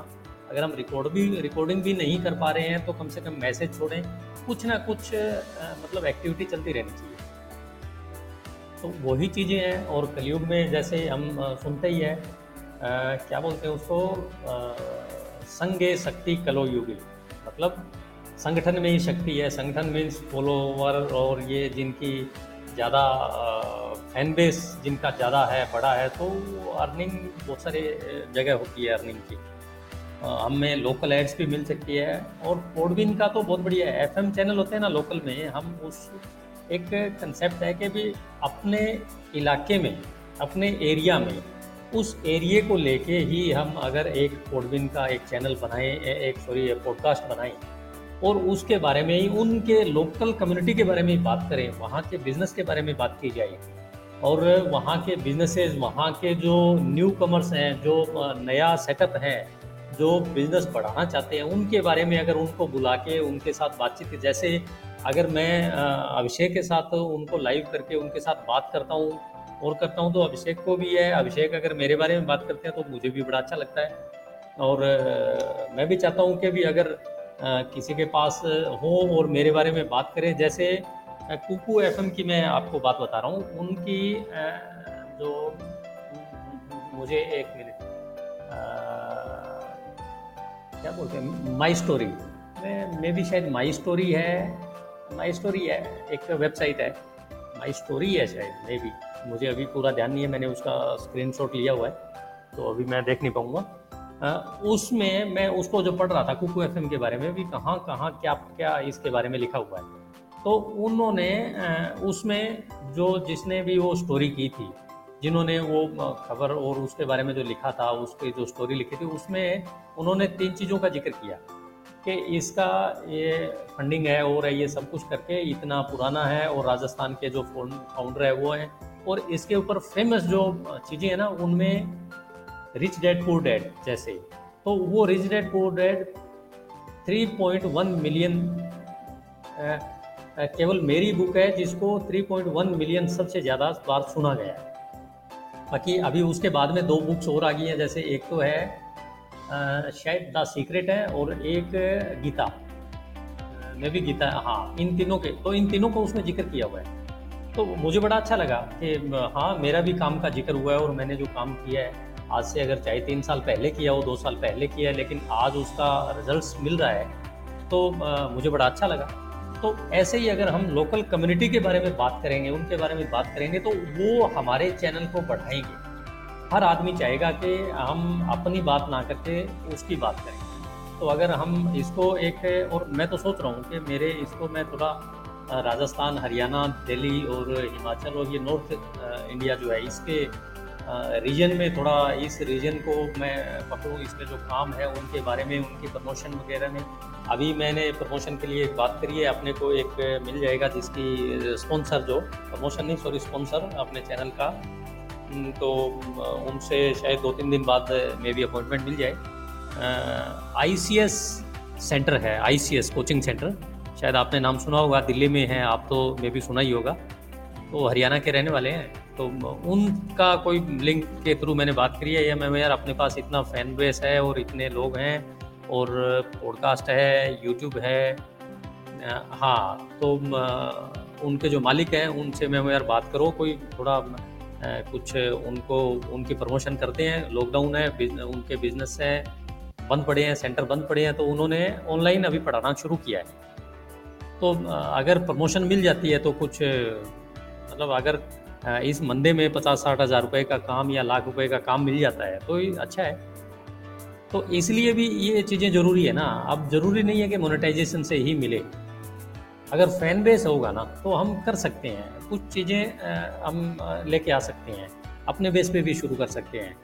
अगर हम रिकॉर्ड भी रिकॉर्डिंग भी नहीं कर पा रहे हैं तो कम से कम मैसेज छोड़ें। कुछ ना कुछ मतलब एक्टिविटी चलती रहनी चाहिए। तो वही चीज़ें हैं, और कलयुग में जैसे हम सुनते ही है क्या बोलते हैं उसको? संगे शक्ति कलो युगी। मतलब संगठन में ही शक्ति है, संगठन मीन्स फॉलोवर और ये जिनकी ज़्यादा फ़ैन बेस जिनका ज़्यादा है, बड़ा है तो अर्निंग बहुत सारे जगह होती है अर्निंग की। हमें लोकल एड्स भी मिल सकती है। और पोडविन का तो बहुत बढ़िया है। एफएम चैनल होते हैं ना लोकल में, हम उस एक कंसेप्ट है कि भी अपने इलाके में, अपने एरिया में, उस एरिए को लेके ही हम अगर एक पोडविन का एक चैनल बनाएँ एक सॉरी पॉडकास्ट बनाएँ, और उसके बारे में ही, उनके लोकल कम्युनिटी के बारे में बात करें, वहाँ के बिज़नेस के बारे में बात की जाए, और वहाँ के बिजनेसेस वहाँ के जो न्यू कमर्स हैं, जो नया सेटअप है जो बिज़नेस बढ़ाना चाहते हैं, उनके बारे में अगर उनको बुला के, उनके साथ बातचीत जैसे अगर मैं अभिषेक के साथ उनको लाइव करके उनके साथ बात करता हूँ और करता हूँ तो अभिषेक को भी है। अभिषेक अगर मेरे बारे में बात करते हैं तो मुझे भी बड़ा अच्छा लगता है। और मैं भी चाहता हूँ कि भी अगर किसी के पास हो और मेरे बारे में बात करें, जैसे कुकू एफएम की मैं आपको बात बता रहा हूँ। उनकी जो, मुझे एक मिनट क्या बोलते हैं? माई स्टोरी में भी शायद माई स्टोरी है। माई स्टोरी है। एक वेबसाइट है। माई स्टोरी है शायद मे भी मुझे अभी पूरा ध्यान नहीं है, मैंने उसका स्क्रीनशॉट लिया हुआ है तो अभी मैं देख नहीं पाऊँगा। उसमें मैं उसको जो पढ़ रहा था, कुकू एफएम के बारे में भी कहाँ कहाँ, क्या क्या इसके बारे में लिखा हुआ है। तो उन्होंने उसमें जो जिसने भी वो स्टोरी की थी जिन्होंने वो खबर और उसके बारे में जो लिखा था, उसकी जो स्टोरी लिखी थी, उसमें उन्होंने तीन चीज़ों का ज़िक्र किया कि इसका ये फंडिंग है और ये सब कुछ करके इतना पुराना है और राजस्थान के जो फाउंडर है वो हैं और इसके ऊपर फ़ेमस जो चीज़ें हैं ना, उनमें रिच डैड पुअर डैड जैसे। तो वो rich dad poor dad 3.1 million केवल मेरी बुक है जिसको 3.1 मिलियन सबसे ज़्यादा बार सुना गया है। बाकी अभी उसके बाद में दो बुक्स और आ गई हैं, जैसे एक तो है शायद द सीक्रेट है और एक गीता। में भी गीता हाँ इन तीनों के तो इन तीनों को उसने ज़िक्र किया हुआ है। तो मुझे बड़ा अच्छा लगा कि हाँ मेरा भी काम का ज़िक्र हुआ है और मैंने जो काम किया है, आज से अगर चाहे तीन साल पहले किया हो, दो साल पहले किया है, लेकिन आज उसका रिजल्ट्स मिल रहा है तो मुझे बड़ा अच्छा लगा। तो ऐसे ही अगर हम लोकल कम्युनिटी के बारे में बात करेंगे, उनके बारे में बात करेंगे तो वो हमारे चैनल को बढ़ाएँगे। हर आदमी चाहेगा कि हम अपनी बात ना करके उसकी बात करें। तो अगर हम इसको एक, और मैं तो सोच रहा हूँ कि मेरे इसको मैं थोड़ा राजस्थान, हरियाणा, दिल्ली और हिमाचल और ये नॉर्थ इंडिया जो है, इसके रीजन में थोड़ा इस रीजन को मैं पकड़ूँ, इसमें जो काम है उनके बारे में, उनकी प्रमोशन वगैरह में। अभी मैंने प्रमोशन के लिए एक बात करी है, अपने को एक मिल जाएगा जिसकी स्पॉन्सर जो प्रमोशन नहीं सॉरी स्पॉन्सर अपने चैनल का। तो उनसे शायद दो तीन दिन बाद मे भी अपॉइंटमेंट मिल जाए। आईसीएस सेंटर है आईसीएस कोचिंग सेंटर शायद आपने नाम सुना होगा, दिल्ली में है, आप तो मे भी सुना ही होगा। तो हरियाणा के रहने वाले हैं। तो उनका कोई लिंक के थ्रू मैंने बात करी है, या मैं, यार अपने पास इतना फ़ैन बेस है और इतने लोग हैं और पॉडकास्ट है यूट्यूब है। हाँ तो उनके जो मालिक हैं, उनसे मैं यार बात करो, कोई थोड़ा कुछ उनको, उनकी प्रमोशन करते हैं लॉकडाउन है उनके बिज़नेस है, बंद पड़े हैं सेंटर बंद पड़े हैं तो उन्होंने ऑनलाइन अभी पढ़ाना शुरू किया है। तो अगर प्रमोशन मिल जाती है तो कुछ मतलब अगर इस मंदे में पचास साठ हज़ार रुपये का काम या लाख रुपए का काम मिल जाता है तो अच्छा है। तो इसलिए भी ये चीज़ें ज़रूरी है ना। अब ज़रूरी नहीं है कि मोनेटाइजेशन से ही मिले। अगर फ़ैन बेस होगा ना तो हम कर सकते हैं। कुछ चीज़ें हम लेके आ सकते हैं। अपने बेस पे भी शुरू कर सकते हैं।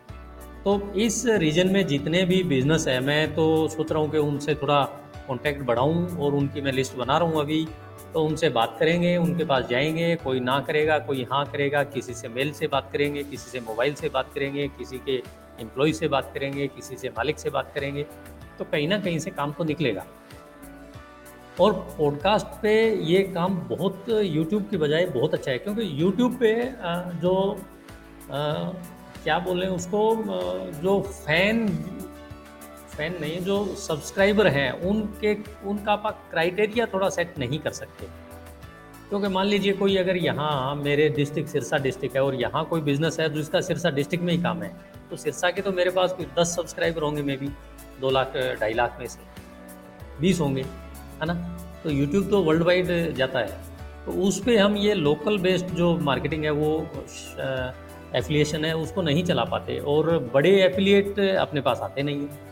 तो इस रीजन में जितने भी बिज़नेस है, मैं तो सोच रहा हूँ कि उनसे थोड़ा कॉन्टैक्ट बढ़ाऊँ और उनकी मैं लिस्ट बना रहा हूँ अभी। तो उनसे बात करेंगे, उनके पास जाएँगे। कोई ना करेगा, कोई हाँ करेगा, किसी से मेल से बात करेंगे, किसी से मोबाइल से बात करेंगे, किसी के एम्प्लॉय से बात करेंगे, किसी से मालिक से बात करेंगे तो कहीं ना कहीं से काम तो निकलेगा। और पॉडकास्ट पे ये काम बहुत यूट्यूब की बजाय बहुत अच्छा है, क्योंकि यूट्यूब पे जो क्या बोलें उसको जो फ़ैन फ़ैन नहीं, जो सब्सक्राइबर हैं, उनके, उनका आप क्राइटेरिया थोड़ा सेट नहीं कर सकते। क्योंकि मान लीजिए कोई अगर यहाँ, मेरे डिस्ट्रिक्ट सिरसा डिस्ट्रिक्ट है और यहाँ कोई बिज़नेस है जिसका सिरसा डिस्ट्रिक्ट में ही काम है। तो सिरसा के तो मेरे पास कोई दस सब्सक्राइबर होंगे मे बी दो लाख, ढाई लाख में से। बीस होंगे, है ना? तो यूट्यूब तो वर्ल्ड वाइड जाता है। तो उस पर हम ये लोकल बेस्ड जो मार्केटिंग है, वो एफिलिएशन है, उसको नहीं चला पाते। और बड़े एफिलिएट अपने पास आते नहीं हैं।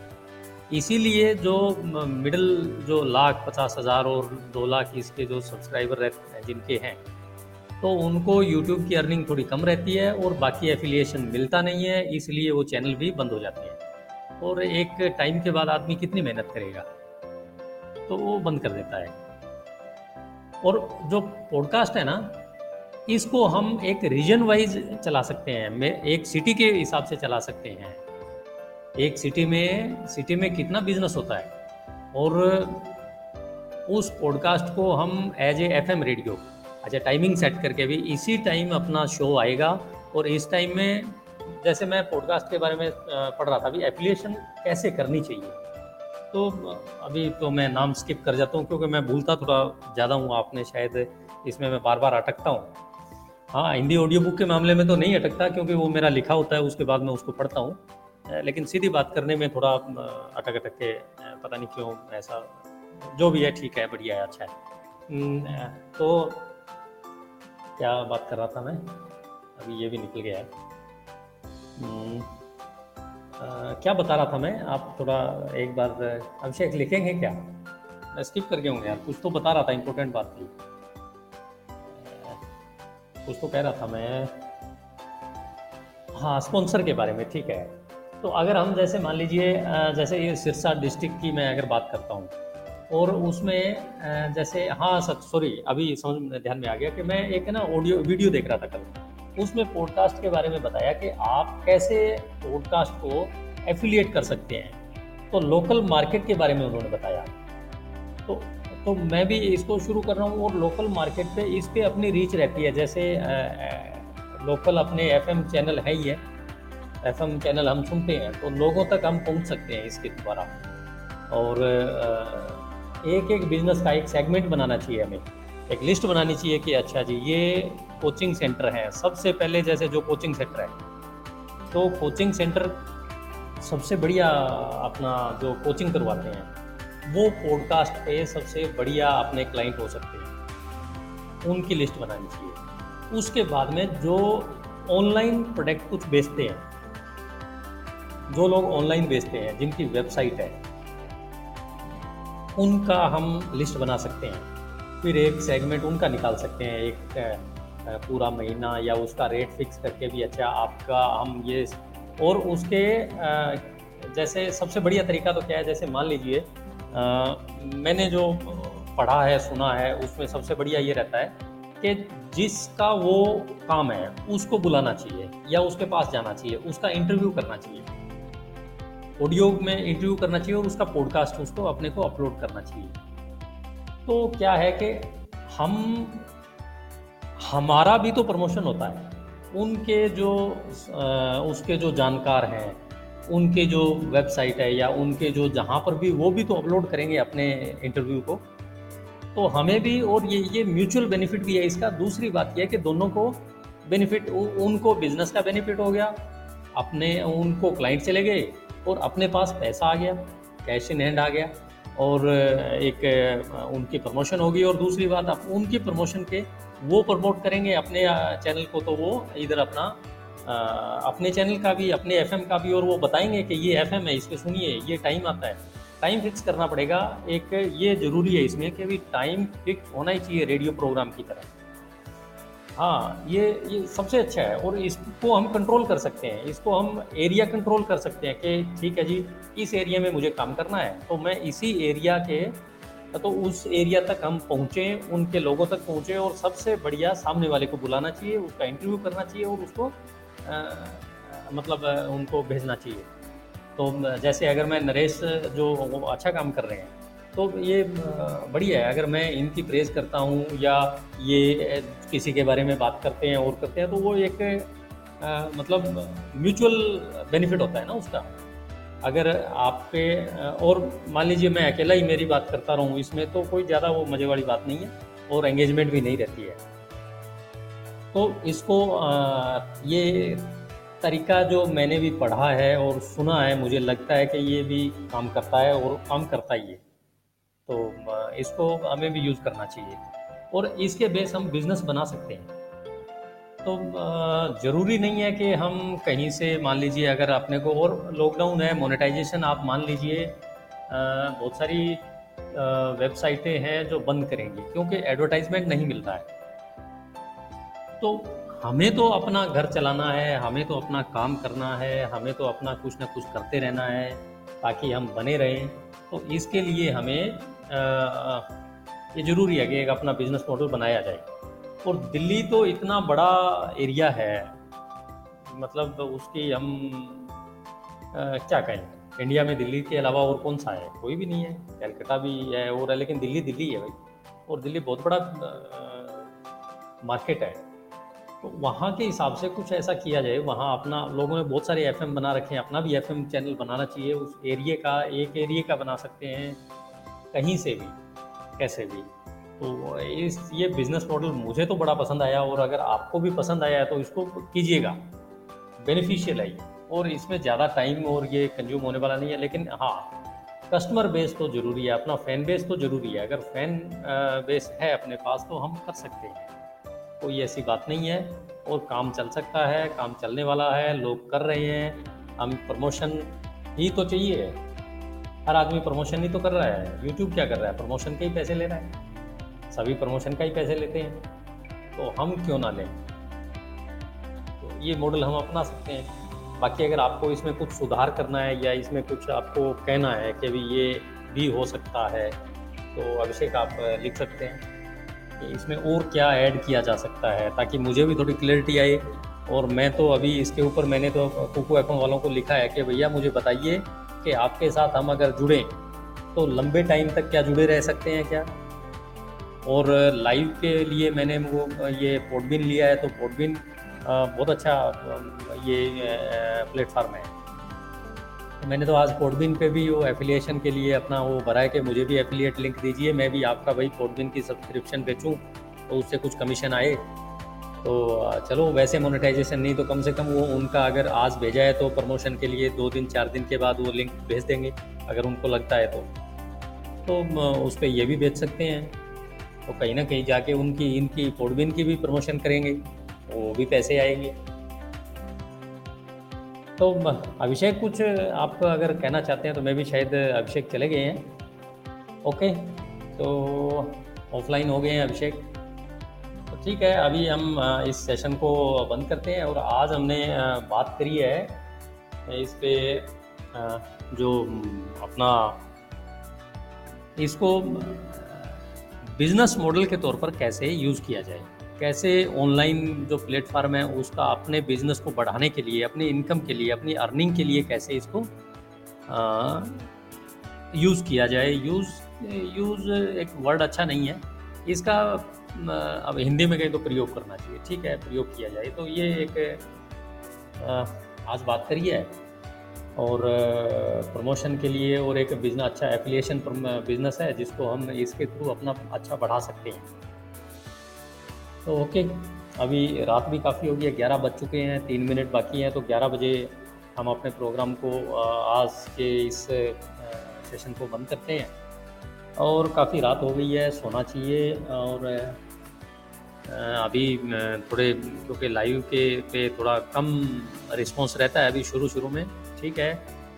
इसीलिए जो मिडिल जो लाख, पचास हज़ार और दो लाख इसके जो सब्सक्राइबर रहते हैं जिनके हैं तो उनको यूट्यूब की अर्निंग थोड़ी कम रहती है और बाकी एफिलिएशन मिलता नहीं है, इसलिए वो चैनल भी बंद हो जाती है। और एक टाइम के बाद आदमी कितनी मेहनत करेगा? तो वो बंद कर देता है। और जो पॉडकास्ट है ना, इसको हम एक रीजन वाइज चला सकते हैं। एक सिटी के हिसाब से चला सकते हैं। एक सिटी में सिटी में कितना बिज़नेस होता है? और उस पॉडकास्ट को हम एज ए एफ़ रेडियो अच्छा टाइमिंग सेट करके भी इसी टाइम अपना शो आएगा और इस टाइम में जैसे मैं पॉडकास्ट के बारे में पढ़ रहा था, अभी एप्लीकेशन कैसे करनी चाहिए? तो अभी तो मैं नाम स्किप कर जाता हूँ क्योंकि मैं भूलता थोड़ा ज़्यादा हूँ, आपने शायद इसमें मैं बार बार अटकता हूँ। हाँ हिंदी ऑडियो बुक के मामले में तो नहीं अटकता क्योंकि वो मेरा लिखा होता है, उसके बाद मैं उसको पढ़ता हूँ। लेकिन सीधी बात करने में थोड़ा अटक अटक के पता नहीं क्यों ऐसा, जो भी है, ठीक है, बढ़िया है अच्छा है। तो क्या बात कर रहा था मैं? अभी ये भी निकल गया। है क्या बता रहा था मैं? आप थोड़ा एक बार अभिषेक लिखेंगे क्या? मैं स्किप कर गया हूँ यार। कुछ तो बता रहा था इम्पोर्टेंट बात थी। कुछ तो कह रहा था मैं। हाँ स्पॉन्सर के बारे में, ठीक है। तो अगर हम जैसे मान लीजिए जैसे ये सिरसा डिस्ट्रिक्ट की मैं अगर बात करता हूँ और उसमें जैसे हाँ सच सॉरी अभी समझ ध्यान में आ गया कि मैं एक ना ऑडियो वीडियो देख रहा था कल। उसमें पॉडकास्ट के बारे में बताया कि आप कैसे पॉडकास्ट को एफिलिएट कर सकते हैं। तो लोकल मार्केट के बारे में उन्होंने बताया। तो तो मैं भी इसको शुरू कर रहा हूँ और लोकल मार्केट पे इस पर अपनी रीच रहती है। जैसे लोकल अपने एफएम चैनल है ही है। एफएम चैनल हम सुनते हैं तो लोगों तक हम पहुँच सकते हैं इसके द्वारा। और एक एक बिज़नेस का एक सेगमेंट बनाना चाहिए हमें। एक लिस्ट बनानी चाहिए कि अच्छा जी, ये कोचिंग सेंटर है। सबसे पहले जैसे जो कोचिंग सेंटर है तो कोचिंग सेंटर सबसे बढ़िया अपना जो कोचिंग करवाते हैं, वो पॉडकास्ट पे सबसे बढ़िया अपने क्लाइंट हो सकते हैं। उनकी लिस्ट बनानी चाहिए। उसके बाद में जो ऑनलाइन प्रोडक्ट कुछ बेचते हैं, जो लोग ऑनलाइन बेचते हैं, जिनकी वेबसाइट है उनका हम लिस्ट बना सकते हैं। फिर एक सेगमेंट उनका निकाल सकते हैं, एक पूरा महीना या उसका रेट फिक्स करके भी अच्छा आपका हम ये और उसके जैसे सबसे बढ़िया तरीका तो क्या है, जैसे मान लीजिए मैंने जो पढ़ा है, सुना है, उसमें सबसे बढ़िया ये रहता है कि जिसका वो काम है, उसको बुलाना चाहिए या उसके पास जाना चाहिए, उसका इंटरव्यू करना चाहिए। ऑडियो में इंटरव्यू करना चाहिए और उसका पॉडकास्ट उसको अपने को अपलोड करना चाहिए। तो क्या है कि हम, हमारा भी तो प्रमोशन होता है। उनके जो उसके जो जानकार हैं, उनके जो वेबसाइट है या उनके जो जहाँ पर भी, वो भी तो अपलोड करेंगे अपने इंटरव्यू को। तो हमें भी और ये ये म्यूचुअल बेनिफिट भी है इसका। दूसरी बात यह है कि दोनों को बेनिफिट उनको बिज़नेस का बेनिफिट हो गया। अपने उनको क्लाइंट चले गए। और अपने पास पैसा आ गया कैश इन हैंड आ गया और एक उनकी प्रमोशन होगी। और दूसरी बात, आप उनकी प्रमोशन के वो प्रमोट करेंगे अपने चैनल को तो वो इधर अपना अपने चैनल का भी, अपने एफएम का भी, और वो बताएँगे कि ये एफएम है, इसको सुनिए, ये टाइम आता है। टाइम फिक्स करना पड़ेगा। एक ये ज़रूरी है इसमें कि अभी टाइम फिक्स होना ही चाहिए रेडियो प्रोग्राम की तरह हाँ ये ये सबसे अच्छा है और इसको हम कंट्रोल कर सकते हैं। इसको हम एरिया कंट्रोल कर सकते हैं कि ठीक है जी इस एरिया में मुझे काम करना है। तो मैं इसी एरिया के तो उस एरिया तक हम पहुँचे उनके लोगों तक पहुँचे और सबसे बढ़िया सामने वाले को बुलाना चाहिए उसका इंटरव्यू करना चाहिए और उसको आ, मतलब उनको भेजना चाहिए। तो जैसे अगर मैं नरेश जो अच्छा काम कर रहे हैं तो ये बढ़िया है। अगर मैं इनकी प्रेज़ करता हूँ या ये किसी के बारे में बात करते हैं और करते हैं तो वो एक आ, मतलब म्यूचुअल बेनिफिट होता है ना उसका। अगर आप पे और मान लीजिए मैं अकेला ही मेरी बात करता रहूँ इसमें तो कोई ज़्यादा वो मज़े वाली बात नहीं है और एंगेजमेंट भी नहीं रहती है। तो इसको आ, ये तरीका जो मैंने भी पढ़ा है और सुना है मुझे लगता है कि ये भी काम करता है और काम करता ही है। तो इसको हमें भी यूज़ करना चाहिए। और इसके बेस हम बिज़नेस बना सकते हैं। तो ज़रूरी नहीं है कि हम कहीं से, मान लीजिए अगर अपने को और लॉकडाउन है मोनेटाइजेशन आप मान लीजिए बहुत सारी वेबसाइटें हैं जो बंद करेंगी, क्योंकि एडवर्टाइजमेंट नहीं मिलता है। तो हमें तो अपना घर चलाना है, हमें तो अपना काम करना है, हमें तो अपना कुछ ना कुछ करते रहना है, ताकि हम बने रहें। तो इसके लिए हमें ये ज़रूरी है कि एक अपना बिज़नेस मॉडल बनाया जाए। और दिल्ली तो इतना बड़ा एरिया है मतलब उसकी हम आ, क्या कहें? इंडिया में दिल्ली के अलावा और कौन सा है? कोई भी नहीं है। कलकत्ता भी है और है लेकिन दिल्ली दिल्ली है भाई। और दिल्ली बहुत बड़ा आ, मार्केट है। तो वहाँ के हिसाब से कुछ ऐसा किया जाए वहाँ अपना लोगों ने बहुत सारे एफएम बना रखे हैं। अपना भी एफएम चैनल बनाना चाहिए। उस एरिए का एक एरिए का बना सकते हैं। कहीं से भी, कैसे भी। तो इस, ये बिज़नेस मॉडल मुझे तो बड़ा पसंद आया और अगर आपको भी पसंद आया तो इसको कीजिएगा। बेनिफिशियल है और इसमें ज़्यादा टाइम और ये कंज्यूम होने वाला नहीं है, लेकिन हाँ कस्टमर बेस तो ज़रूरी है, अपना फ़ैन बेस तो ज़रूरी है। अगर फ़ैन बेस है अपने पास तो हम कर सकते हैं। कोई ऐसी बात नहीं है और काम चल सकता है, काम चलने वाला है, लोग कर रहे हैं, हम प्रमोशन ही तो चाहिए। हर आदमी प्रमोशन ही तो कर रहा है। यूट्यूब क्या कर रहा है? प्रमोशन के ही पैसे ले रहा है। सभी प्रमोशन का ही पैसे लेते हैं। तो हम क्यों ना लें? तो ये मॉडल हम अपना सकते हैं। बाकी अगर आपको इसमें कुछ सुधार करना है या इसमें कुछ आपको कहना है कि भी ये भी हो सकता है तो अभिषेक आप लिख सकते हैं कि इसमें और क्या ऐड किया जा सकता है ताकि मुझे भी थोड़ी क्लैरिटी आए। और मैं तो अभी इसके ऊपर मैंने तो कुकू एफ़ वालों को लिखा है कि भैया मुझे बताइए कि आपके साथ हम अगर जुड़ें तो लंबे टाइम तक क्या जुड़े रह सकते हैं क्या? और लाइव के लिए मैंने वो, ये पोडबिन लिया है तो पोडबिन बहुत अच्छा ये प्लेटफार्म है। मैंने तो आज पोर्टबिन पे भी वो एफिलिएशन के लिए अपना वो भरा है कि मुझे भी एफिलिएट लिंक दीजिए, मैं भी आपका भाई पोर्टबिन की सब्सक्रिप्शन बेचूँ तो उससे कुछ कमीशन आए। तो चलो, वैसे मोनेटाइजेशन नहीं तो कम से कम वो उनका अगर आज भेजा है तो प्रमोशन के लिए दो दिन, चार दिन के बाद वो लिंक भेज देंगे, अगर उनको लगता है तो। तो उस पर ये भी भेज सकते हैं। तो कहीं ना कहीं जाके उनकी, इनकी पोर्टबिन की भी प्रमोशन करेंगे वो भी पैसे आएँगे। तो अभिषेक, कुछ आप अगर कहना चाहते हैं तो मैं भी शायद अभिषेक चले गए हैं। ओके तो ऑफलाइन हो गए हैं अभिषेक। तो ठीक है, अभी हम इस सेशन को बंद करते हैं और आज हमने बात करी है इस पे जो अपना इसको बिज़नेस मॉडल के तौर पर कैसे यूज़ किया जाए, कैसे ऑनलाइन जो प्लेटफार्म है उसका अपने बिज़नेस को बढ़ाने के लिए, अपनी इनकम के लिए, अपनी अर्निंग के लिए कैसे इसको यूज़ किया जाए यूज़ यूज़ एक वर्ड अच्छा नहीं है, इसका अब हिंदी में कहीं तो प्रयोग करना चाहिए। ठीक है, प्रयोग किया जाए। तो ये एक आज बात करिए और प्रमोशन के लिए और एक बिज़नेस अच्छा एफिलिएशन बिज़नेस है, जिसको हम इसके थ्रू अपना अच्छा बढ़ा सकते हैं। तो ओके, अभी रात भी काफ़ी हो गई है, ग्यारह बज चुके हैं, तीन मिनट बाकी हैं तो ग्यारह बजे हम अपने प्रोग्राम को आज के इस सेशन को बंद करते हैं। और काफ़ी रात हो गई है, सोना चाहिए और अभी थोड़े क्योंकि लाइव के पे थोड़ा कम रिस्पांस रहता है अभी शुरू शुरू में, ठीक है।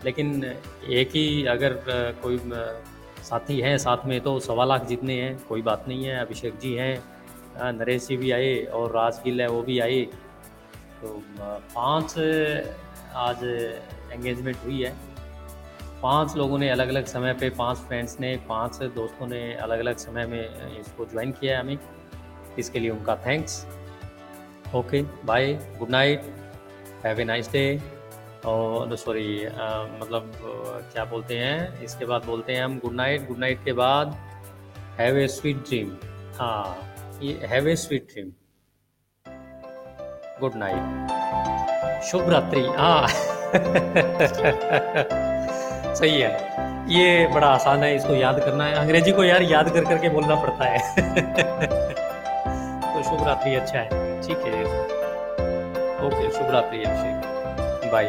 लेकिन एक ही अगर कोई साथी हैं साथ में तो सवा लाख जितने हैं, कोई बात नहीं है। अभिषेक जी हैं नरेश जी भी आए और राज गिल है, वो भी आए। तो पाँच आज एंगेजमेंट हुई है। पाँच लोगों ने अलग अलग समय पे, पाँच फ्रेंड्स ने, पाँच दोस्तों ने अलग अलग समय में इसको ज्वाइन किया है हमें। इसके लिए उनका thanks okay bye good night have a nice day और सॉरी मतलब क्या बोलते हैं? इसके बाद बोलते हैं हम गुड नाइट गुड नाइट के बाद हैव ए स्वीट ड्रीम हाँ ये have a sweet dream good night शुभ रात्रि। हाँ। सही है। ये बड़ा आसान है, इसको याद करना है। अंग्रेज़ी को यार याद कर करके बोलना पड़ता है। तो शुभ रात्रि अच्छा है। ठीक है। ओके शुभ रात्रि अभिषेक। बाय